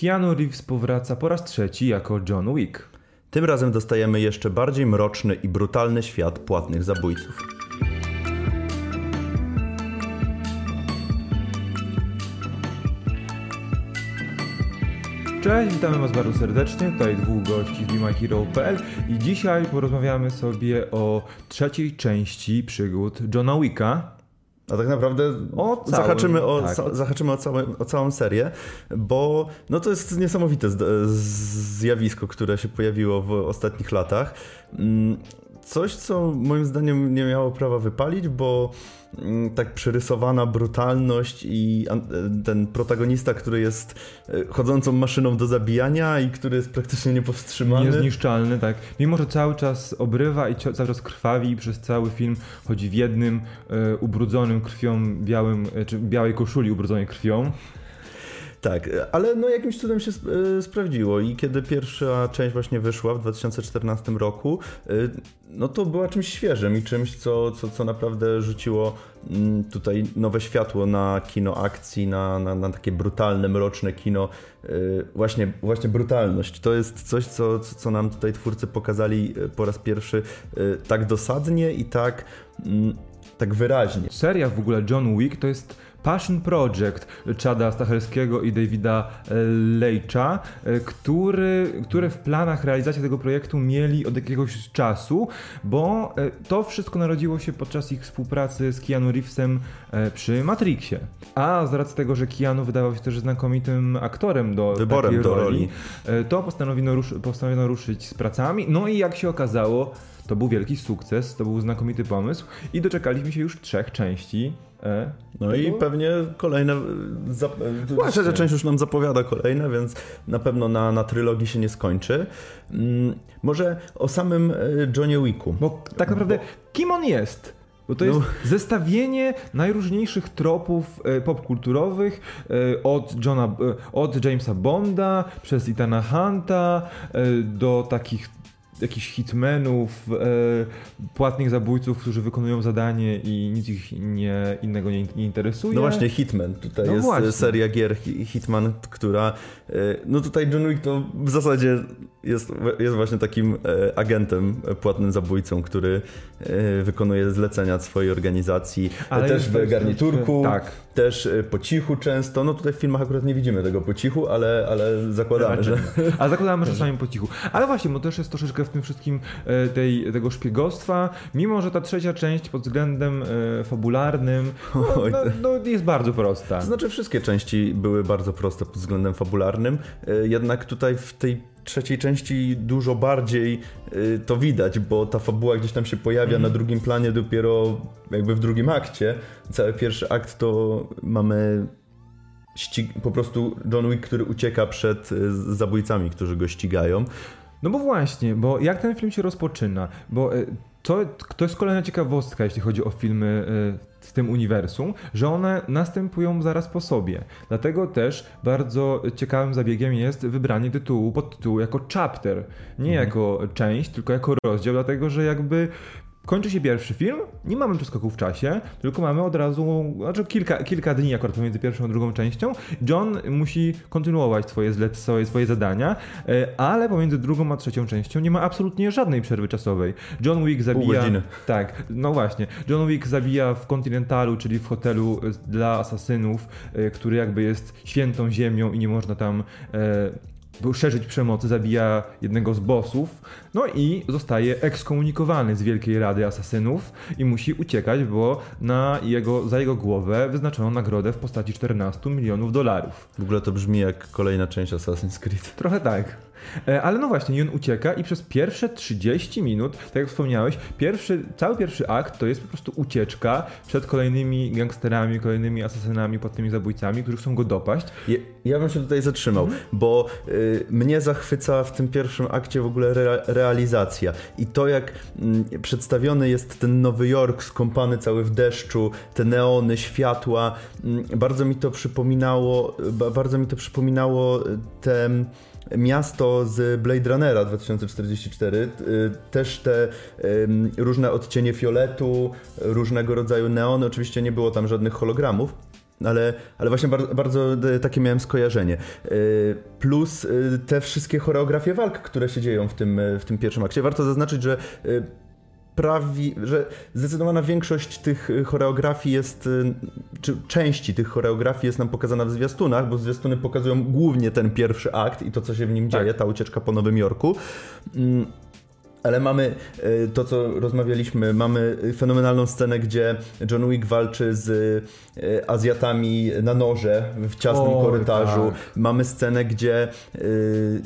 Keanu Reeves powraca po raz trzeci jako John Wick. Tym razem dostajemy jeszcze bardziej mroczny i brutalny świat płatnych zabójców. Cześć, witamy Was bardzo serdecznie. Tutaj dwóch gości z BeMyHero.pl i dzisiaj porozmawiamy sobie o trzeciej części przygód Johna Wicka. A tak naprawdę O całym, zahaczymy, o, tak. zahaczymy o, całe, o całą serię, bo no to jest niesamowite zjawisko, które się pojawiło w ostatnich latach. Coś, co moim zdaniem nie miało prawa wypalić, bo mm, tak przerysowana brutalność i an- ten protagonista, który jest e, chodzącą maszyną do zabijania i który jest praktycznie niepowstrzymany. Niezniszczalny, tak. Mimo, że cały czas obrywa i cały czas krwawi i przez cały film chodzi w jednym e, ubrudzonym krwią białym, e, czy białej koszuli ubrudzonej krwią. Tak, ale no jakimś cudem się sp- e, sprawdziło i kiedy pierwsza część właśnie wyszła w 2014 roku, e, no to była czymś świeżym i czymś, co, co, co naprawdę rzuciło mm, tutaj nowe światło na kino akcji, na, na, na takie brutalne, mroczne kino. E, Właśnie, właśnie brutalność. To jest coś, co, co nam tutaj twórcy pokazali po raz pierwszy tak dosadnie i tak, mm, tak wyraźnie. Seria w ogóle John Wick to jest Passion Project Chada Stachelskiego i Davida e, Leitcha, e, który, które w planach realizacji tego projektu mieli od jakiegoś czasu, bo e, to wszystko narodziło się podczas ich współpracy z Keanu Reevesem przy Matrixie. A z racji tego, że Keanu wydawał się też znakomitym aktorem do Wyborem do roli, roli. to postanowiono, rusz, postanowiono ruszyć z pracami. No i jak się okazało, to był wielki sukces, to był znakomity pomysł i doczekaliśmy się już trzech części. E, No i tego. pewnie kolejne. Zap... Właśnie. Trzecia część już nam zapowiada kolejne, więc na pewno na, na trylogii się nie skończy. Mm, może o samym e, Johnie Wicku. Bo tak naprawdę, kim on jest? Bo to jest No. zestawienie najróżniejszych tropów e, popkulturowych e, od, Johna, e, od Jamesa Bonda przez Ethana Hunta e, do takich jakichś hitmenów, e, płatnych zabójców, którzy wykonują zadanie i nic ich nie, innego nie, nie interesuje. No właśnie, Hitman. Tutaj No jest właśnie. e, seria gier Hi- Hitman, która. e, No tutaj John Wick to w zasadzie jest, jest właśnie takim e, agentem, e, płatnym zabójcą, który e, wykonuje zlecenia swojej organizacji. Ale też w garniturku. tak. Też e, po cichu często. No tutaj w filmach akurat nie widzimy tego po cichu, ale, ale zakładamy, że. A zakładamy, że czasami po cichu. Ale właśnie, bo też jest troszeczkę w tym wszystkim e, tej, tego szpiegostwa, mimo że ta trzecia część pod względem e, fabularnym no, no, no, jest bardzo prosta. To znaczy wszystkie części były bardzo proste pod względem fabularnym, e, jednak tutaj w tej trzeciej części dużo bardziej e, to widać, bo ta fabuła gdzieś tam się pojawia na drugim planie dopiero jakby w drugim akcie. Cały pierwszy akt to mamy po prostu John Wick, który ucieka przed e, zabójcami, którzy go ścigają. No bo właśnie, bo jak ten film się rozpoczyna? Bo e, to, to jest kolejna ciekawostka, jeśli chodzi o filmy e, w tym uniwersum, że one następują zaraz po sobie. Dlatego też bardzo ciekawym zabiegiem jest wybranie tytułu, podtytułu jako chapter. Nie jako część, tylko jako rozdział, dlatego że jakby kończy się pierwszy film, nie mamy przeskoku w czasie, tylko mamy od razu, znaczy kilka, kilka dni akurat pomiędzy pierwszą a drugą częścią. John musi kontynuować swoje, zlec, swoje, swoje zadania, e, ale pomiędzy drugą a trzecią częścią nie ma absolutnie żadnej przerwy czasowej. John Wick zabija... Tak, no właśnie. John Wick zabija w Continentalu, czyli w hotelu e, dla asasynów, e, który jakby jest świętą ziemią i nie można tam e, szerzyć przemocy, zabija jednego z bossów, no i zostaje ekskomunikowany z Wielkiej Rady Asasynów i musi uciekać, bo na jego, za jego głowę wyznaczono nagrodę w postaci 14 milionów dolarów. W ogóle to brzmi jak kolejna część Assassin's Creed. Trochę tak. E, Ale no właśnie, on ucieka i przez pierwsze 30 minut, tak jak wspomniałeś, pierwszy, cały pierwszy akt to jest po prostu ucieczka przed kolejnymi gangsterami, kolejnymi asasynami, płatnymi zabójcami, którzy chcą go dopaść. Ja, ja bym się tutaj zatrzymał, bo y, mnie zachwyca w tym pierwszym akcie w ogóle rea- realizacja i to jak mm, przedstawiony jest ten Nowy Jork skąpany cały w deszczu, te neony, światła, mm, bardzo mi to przypominało, ba, bardzo mi to przypominało y, te miasto z Blade Runnera 2044, y, też te różne odcienie fioletu, różnego rodzaju neony, oczywiście nie było tam żadnych hologramów, ale, ale właśnie bardzo, bardzo takie miałem skojarzenie. Plus te wszystkie choreografie walk, które się dzieją w tym, w tym pierwszym akcie. Warto zaznaczyć, że prawi, że zdecydowana większość tych choreografii jest, czy części tych choreografii jest nam pokazana w zwiastunach, bo zwiastuny pokazują głównie ten pierwszy akt i to, co się w nim tak. dzieje, ta ucieczka po Nowym Jorku. Ale mamy e, to, co rozmawialiśmy, mamy fenomenalną scenę, gdzie John Wick walczy z e, Azjatami na noże w ciasnym o, korytarzu. Tak. Mamy scenę, gdzie, y,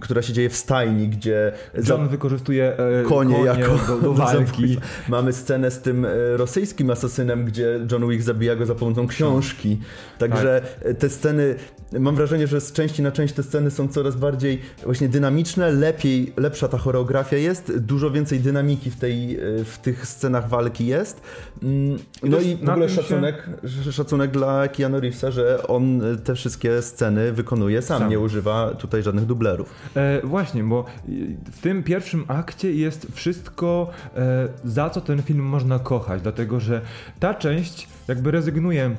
która się dzieje w stajni, gdzie John wykorzystuje konie, konie jako do, do walki. mamy scenę z tym rosyjskim asasynem, gdzie John Wick zabija go za pomocą książki. Także tak. te sceny, mam wrażenie, że z części na część te sceny są coraz bardziej właśnie dynamiczne, lepiej, lepsza ta choreografia jest dużo więcej dynamiki w, tej, e, w tych scenach walki jest. Mm, no i w ogóle szacunek, się... szacunek dla Keanu Reevesa, że on e, te wszystkie sceny wykonuje sam, sam. nie używa tutaj żadnych dublerów. E, właśnie, bo w tym pierwszym akcie jest wszystko, e, za co ten film można kochać, dlatego że ta część jakby rezygnuje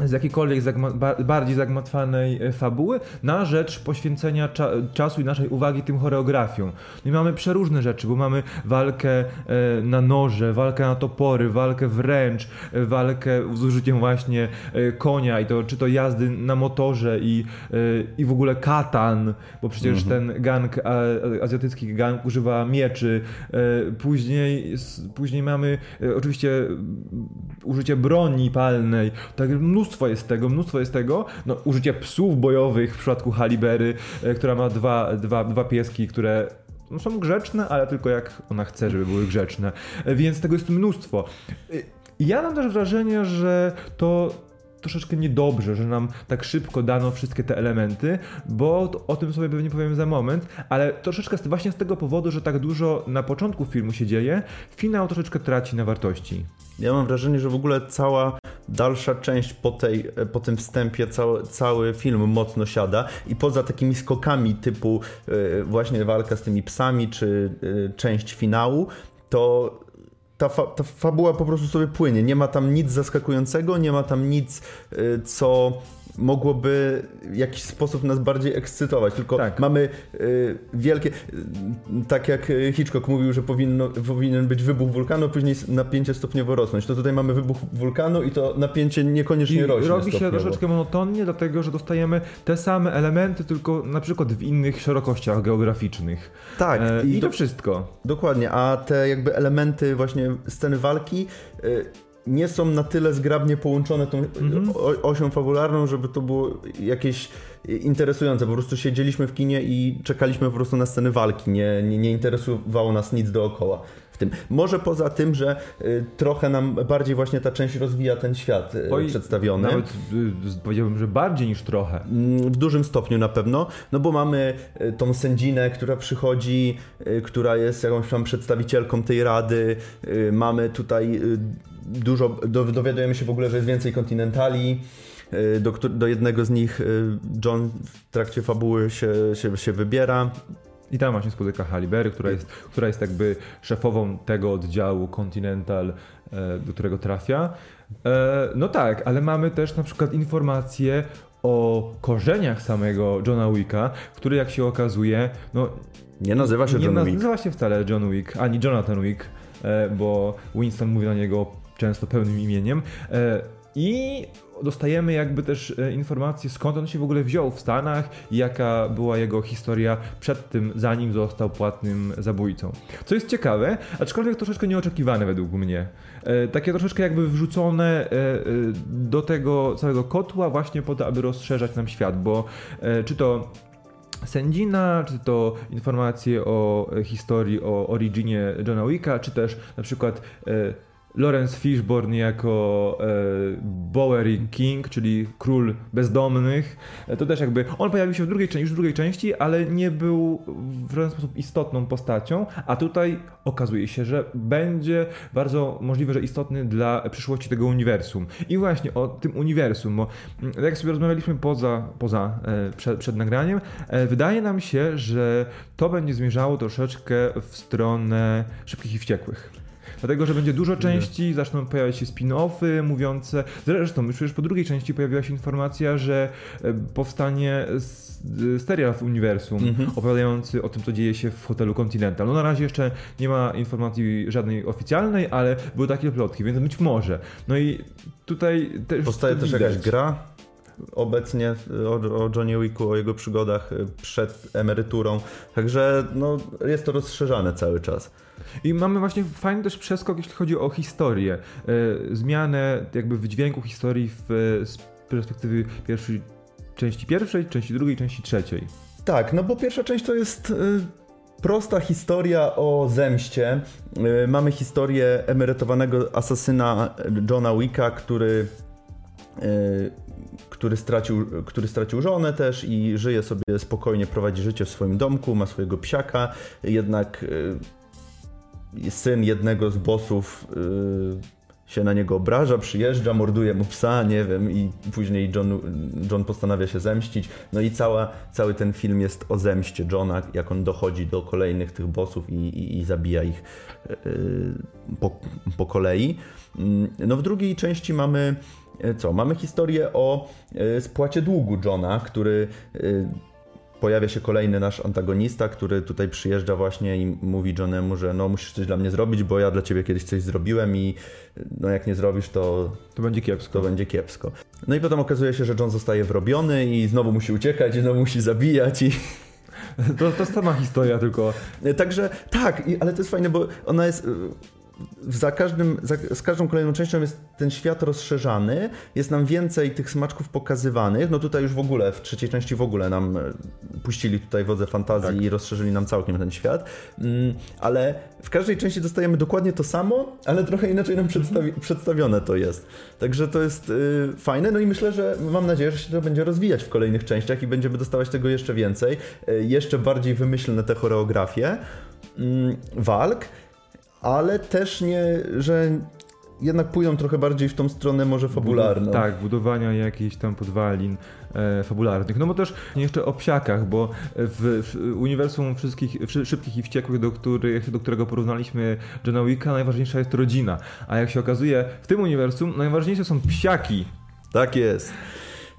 z jakiejkolwiek zagma bardziej zagmatwanej e, fabuły na rzecz poświęcenia cza czasu i naszej uwagi tym choreografią. I mamy przeróżne rzeczy, bo mamy walkę e, na noże, walkę na topory, walkę wręcz, e, walkę z użyciem właśnie e, konia i to czy to jazdy na motorze i, e, i w ogóle katan, bo przecież mhm. ten gang, a, azjatycki gang używa mieczy. E, później, później mamy oczywiście użycie broni palnej, tak mnóstwo mnóstwo jest tego, mnóstwo jest tego. No, użycie psów bojowych w przypadku Halibery, e, która ma dwa, dwa, dwa pieski, które no, są grzeczne, ale tylko jak ona chce, żeby były grzeczne. E, więc tego jest mnóstwo. E, ja mam też wrażenie, że to troszeczkę niedobrze, że nam tak szybko dano wszystkie te elementy, bo o tym sobie pewnie powiem za moment, ale troszeczkę właśnie z tego powodu, że tak dużo na początku filmu się dzieje, finał troszeczkę traci na wartości. Ja mam wrażenie, że w ogóle cała dalsza część po, tej, po tym wstępie, cały, cały film mocno siada i poza takimi skokami typu y, właśnie walka z tymi psami, czy y, część finału, to ta, fa ta fabuła po prostu sobie płynie. Nie ma tam nic zaskakującego, nie ma tam nic, y, co mogłoby w jakiś sposób nas bardziej ekscytować. Tylko tak. mamy y, wielkie, y, tak jak Hitchcock mówił, że powinno, powinien być wybuch wulkanu, później napięcie stopniowo rosnąć. To tutaj mamy wybuch wulkanu i to napięcie niekoniecznie I rośnie. Robi się troszeczkę monotonnie, dlatego że dostajemy te same elementy, tylko na przykład w innych szerokościach geograficznych. Tak. E, I, I to wszystko. Dokładnie, a te jakby elementy właśnie sceny walki y, nie są na tyle zgrabnie połączone tą mhm. osią fabularną, żeby to było jakieś interesujące. Po prostu siedzieliśmy w kinie i czekaliśmy po prostu na sceny walki. Nie, nie, nie interesowało nas nic dookoła w tym. Może poza tym, że y, trochę nam bardziej właśnie ta część rozwija ten świat y, Oj, przedstawiony. Nawet y, powiedziałbym, że bardziej niż trochę. Mm, w dużym stopniu na pewno, no bo mamy tą sędzinę, która przychodzi, która jest jakąś tam przedstawicielką tej rady. Mamy tutaj dużo, dowiadujemy się w ogóle, że jest więcej kontynentali. Do, do jednego z nich John w trakcie fabuły się, się, się wybiera. I tam właśnie spotyka Halibery, która jest, która jest jakby szefową tego oddziału Continental, e, do którego trafia. E, no tak, ale mamy też na przykład informacje o korzeniach samego Johna Wicka, który jak się okazuje, no nie nazywa się nie John Wick. Nie nazywa się wcale John Wick, ani Jonathan Wick, e, bo Winston mówi na niego często pełnym imieniem. I dostajemy jakby też e, informacje, skąd on się w ogóle wziął w Stanach i jaka była jego historia przed tym, zanim został płatnym zabójcą. Co jest ciekawe, aczkolwiek troszeczkę nieoczekiwane według mnie. E, takie troszeczkę jakby wrzucone e, do tego całego kotła właśnie po to, aby rozszerzać nam świat, bo czy to sędzina, czy to informacje o historii, o originie Johna Wicka, czy też na przykład Lawrence Fishburne jako e, Bowery King, czyli król bezdomnych. E, to też jakby on pojawił się w drugiej, już w drugiej części, ale nie był w żaden sposób istotną postacią, a tutaj okazuje się, że będzie bardzo możliwe, że istotny dla przyszłości tego uniwersum. I właśnie o tym uniwersum, bo mm, jak sobie rozmawialiśmy poza, poza e, przed, przed nagraniem, e, wydaje nam się, że to będzie zmierzało troszeczkę w stronę szybkich i wściekłych. Dlatego, że będzie dużo części, zaczną pojawiać się spin-offy mówiące. Zresztą już przecież po drugiej części pojawiła się informacja, że e, powstanie serial w uniwersum mhm. opowiadający o tym, co dzieje się w hotelu Continental. No na razie jeszcze nie ma informacji żadnej oficjalnej, ale były takie plotki, więc być może. No i tutaj też. Powstaje też jakaś gra obecnie o, o Johnny Wicku, o jego przygodach przed emeryturą. Także no, jest to rozszerzane cały czas. I mamy właśnie fajny też przeskok, jeśli chodzi o historię. E, zmianę jakby w dźwięku historii w, z perspektywy pierwszej, części pierwszej, części drugiej, części trzeciej. Tak, no bo pierwsza część to jest y, prosta historia o zemście. Y, mamy historię emerytowanego asasyna Johna Wicka, który y, który stracił, który stracił żonę też i żyje sobie spokojnie, prowadzi życie w swoim domku, ma swojego psiaka, jednak syn jednego z bossów się na niego obraża, przyjeżdża, morduje mu psa, nie wiem, i później John, John postanawia się zemścić. No i cała, cały ten film jest o zemście Johna, jak on dochodzi do kolejnych tych bossów i, i, i zabija ich yy, po, po kolei. Yy, no w drugiej części mamy co? Mamy historię o yy, spłacie długu Johna, który pojawia się kolejny nasz antagonista, który tutaj przyjeżdża właśnie i mówi Johnemu, że no musisz coś dla mnie zrobić, bo ja dla ciebie kiedyś coś zrobiłem i no jak nie zrobisz, to... To będzie kiepsko. To będzie kiepsko. No i potem okazuje się, że John zostaje wrobiony i znowu musi uciekać i znowu musi zabijać i... To, to sama historia tylko. Także tak, ale to jest fajne, bo ona jest za każdym, za, z każdą kolejną częścią jest ten świat rozszerzany, jest nam więcej tych smaczków pokazywanych. No tutaj już w ogóle, w trzeciej części w ogóle nam e, puścili tutaj wodze fantazji tak. i rozszerzyli nam całkiem ten świat. Mm, ale w każdej części dostajemy dokładnie to samo, ale trochę inaczej nam przedstawi mhm. przedstawione to jest. Także to jest y, fajne. No i myślę, że mam nadzieję, że się to będzie rozwijać w kolejnych częściach i będziemy dostawać tego jeszcze więcej. Y, jeszcze bardziej wymyślne te choreografie y, walk ale też nie, że jednak pójdą trochę bardziej w tą stronę może fabularną. tak, budowania jakichś tam podwalin e, fabularnych. No bo też jeszcze o psiakach, bo w, w uniwersum wszystkich szybkich i wściekłych, do, których, do którego porównaliśmy Johna Wicka, najważniejsza jest rodzina. A jak się okazuje, w tym uniwersum najważniejsze są psiaki. Tak jest.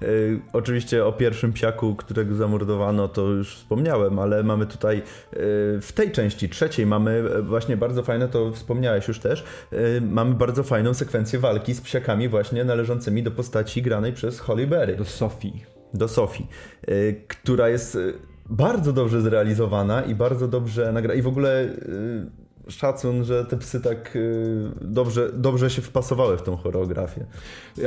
E, oczywiście o pierwszym psiaku, którego zamordowano, to już wspomniałem, ale mamy tutaj e, w tej części trzeciej mamy e, właśnie bardzo fajne, to wspomniałeś już też, mamy bardzo fajną sekwencję walki z psiakami właśnie należącymi do postaci granej przez Holly Berry. Do Sofii. Do Sofii, która jest bardzo dobrze zrealizowana i bardzo dobrze nagra i w ogóle szacun, że te psy tak y, dobrze, dobrze się wpasowały w tą choreografię.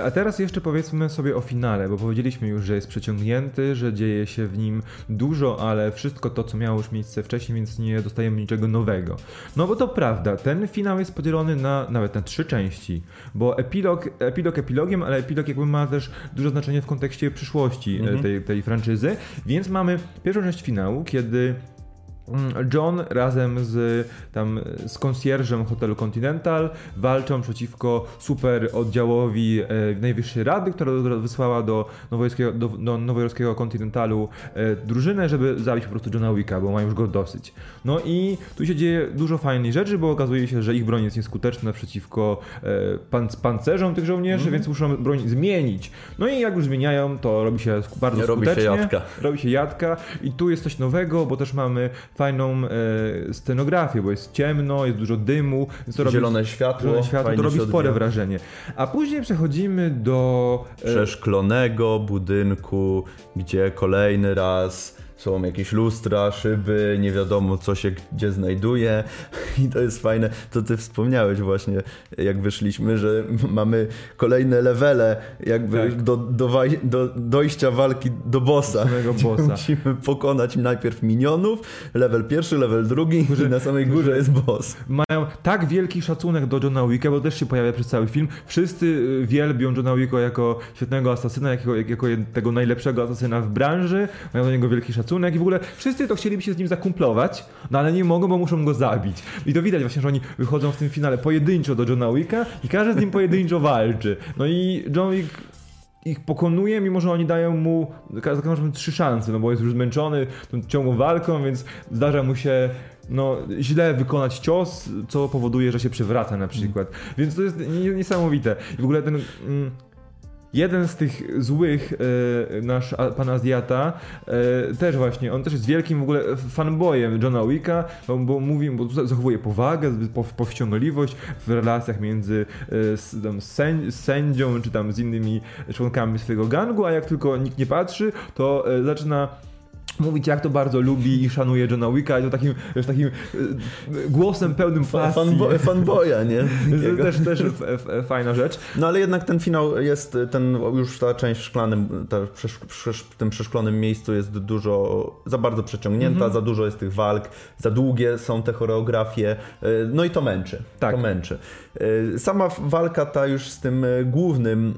A teraz jeszcze powiedzmy sobie o finale, bo powiedzieliśmy już, że jest przeciągnięty, że dzieje się w nim dużo, ale wszystko to, co miało już miejsce wcześniej, więc nie dostajemy niczego nowego. No bo to prawda, ten finał jest podzielony na nawet na trzy części, bo epilog, epilog epilogiem, ale epilog jakby ma też duże znaczenie w kontekście przyszłości e, mhm. tej, tej franczyzy, więc mamy pierwszą część finału, kiedy John razem z tam z konsjerżem hotelu Continental walczą przeciwko super oddziałowi e, Najwyższej Rady, która wysłała do nowojorskiego, do, do nowojorskiego Continentalu e, drużynę, żeby zabić po prostu Johna Wicka, bo mają już go dosyć. No i tu się dzieje dużo fajnych rzeczy, bo okazuje się, że ich broń jest nieskuteczna przeciwko e, pan, pancerzom tych żołnierzy, mm więc muszą broń zmienić. No i jak już zmieniają, to robi się bardzo robi skutecznie. Robi się jadka. Robi się jadka i tu jest coś nowego, bo też mamy fajną e, scenografię, bo jest ciemno, jest dużo dymu. To zielone robi, światło. Zielone światło to robi spore wrażenie. A później przechodzimy do... E... Przeszklonego budynku, gdzie kolejny raz są jakieś lustra, szyby, nie wiadomo co się gdzie znajduje i to jest fajne, to ty wspomniałeś właśnie, jak wyszliśmy, że mamy kolejne levele jakby tak. do, do, do, dojścia walki do bossa. bossa. Musimy pokonać najpierw minionów, level pierwszy, level drugi górze, i na samej górze jest boss. Mają tak wielki szacunek do Johna Wicka, bo też się pojawia przez cały film. Wszyscy y, wielbią Johna Wicka jako świetnego asasyna, jako, jako tego najlepszego asasyna w branży, mają do niego wielki szacunek szacunek i w ogóle wszyscy to chcieliby się z nim zakumplować, no ale nie mogą, bo muszą go zabić. I to widać właśnie, że oni wychodzą w tym finale pojedynczo do Johna Wicka i każdy z nim pojedynczo walczy. No i John Wick ich pokonuje, mimo że oni dają mu za każdym razem trzy szanse, no bo jest już zmęczony tą ciągłą walką, więc zdarza mu się no, źle wykonać cios, co powoduje, że się przewraca na przykład. Więc to jest niesamowite. I w ogóle ten... Mm, Jeden z tych złych, e, nasz pan Azjata, e, też właśnie, on też jest wielkim w ogóle fanboyem Johna Wicka, bo, bo mówi, bo zachowuje powagę, powściągliwość w relacjach między e, z, tam, sędzią, czy tam z innymi członkami swojego gangu, a jak tylko nikt nie patrzy, to e, zaczyna mówić, jak to bardzo lubi i szanuje Johna Wicka i to takim, wiesz, takim e, głosem pełnym pasji. Fanbo fanboya, nie? To też, też fajna rzecz. No ale jednak ten finał jest, ten już ta część w szklanym, ta, w tym przeszklonym miejscu jest dużo, za bardzo przeciągnięta, -hmm. za dużo jest tych walk, za długie są te choreografie, e, no i to męczy. Tak. To męczy. E, sama walka ta już z tym głównym,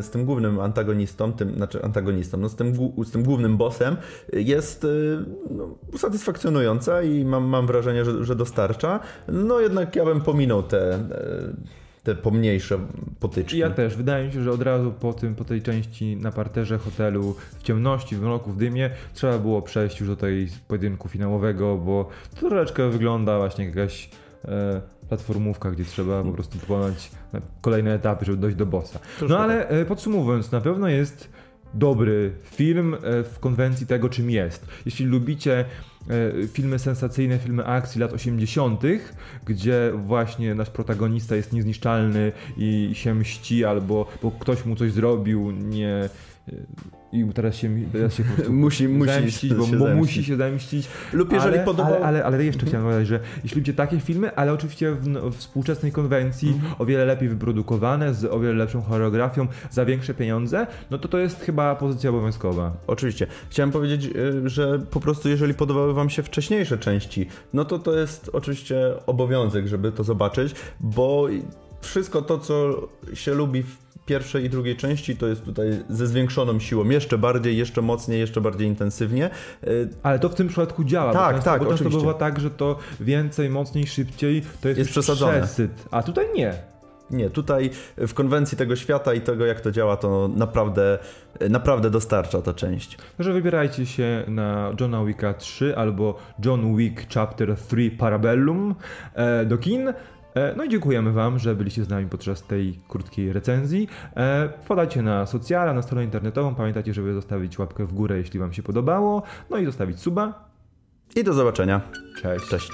z tym głównym antagonistą, tym, znaczy antagonistą, no z tym, z tym głównym bossem jest y, no, satysfakcjonująca i mam, mam wrażenie, że, że dostarcza. No jednak ja bym pominął te e, te pomniejsze potyczki. Ja też. Wydaje mi się, że od razu po, tym, po tej części na parterze hotelu w ciemności, w mroku, w dymie trzeba było przejść już do tej pojedynku finałowego, bo to troszeczkę wygląda właśnie jak jakaś e, platformówka, gdzie trzeba po prostu pokonać kolejne etapy, żeby dojść do bossa. No ale e, podsumowując, na pewno jest dobry film e, w konwencji tego, czym jest. Jeśli lubicie e, filmy sensacyjne, filmy akcji lat 80., gdzie właśnie nasz protagonista jest niezniszczalny i się mści, albo bo ktoś mu coś zrobił, nie i teraz się, teraz się musi, musi zemścić, bo, bo musi się zemścić. Lub jeżeli ale, podobał... ale, ale, ale jeszcze chciałem powiedzieć, że jeśli lubicie takie filmy, ale oczywiście w, w współczesnej konwencji mm. o wiele lepiej wyprodukowane, z o wiele lepszą choreografią, za większe pieniądze, no to to jest chyba pozycja obowiązkowa. Oczywiście. Chciałem powiedzieć, y, że po prostu jeżeli podobały wam się wcześniejsze części, no to to jest oczywiście obowiązek, żeby to zobaczyć, bo wszystko to, co się lubi w pierwszej i drugiej części to jest tutaj ze zwiększoną siłą, jeszcze bardziej, jeszcze mocniej, jeszcze bardziej intensywnie. Y, Ale to w tym przypadku działa. Tak, bo tak, bo często bywa tak, że to więcej, mocniej, szybciej to jest, jest przesadzone. Przesyt, a tutaj nie. Nie, tutaj w konwencji tego świata i tego, jak to działa, to naprawdę, naprawdę dostarcza ta część. Także wybierajcie się na Johna Wicka 3 albo John Wick Chapter 3 Parabellum e, do kin. E, no i dziękujemy Wam, że byliście z nami podczas tej krótkiej recenzji. E, wpadajcie na socjala, na stronę internetową. Pamiętajcie, żeby zostawić łapkę w górę, jeśli Wam się podobało. No i zostawić suba. I do zobaczenia. Cześć. Cześć.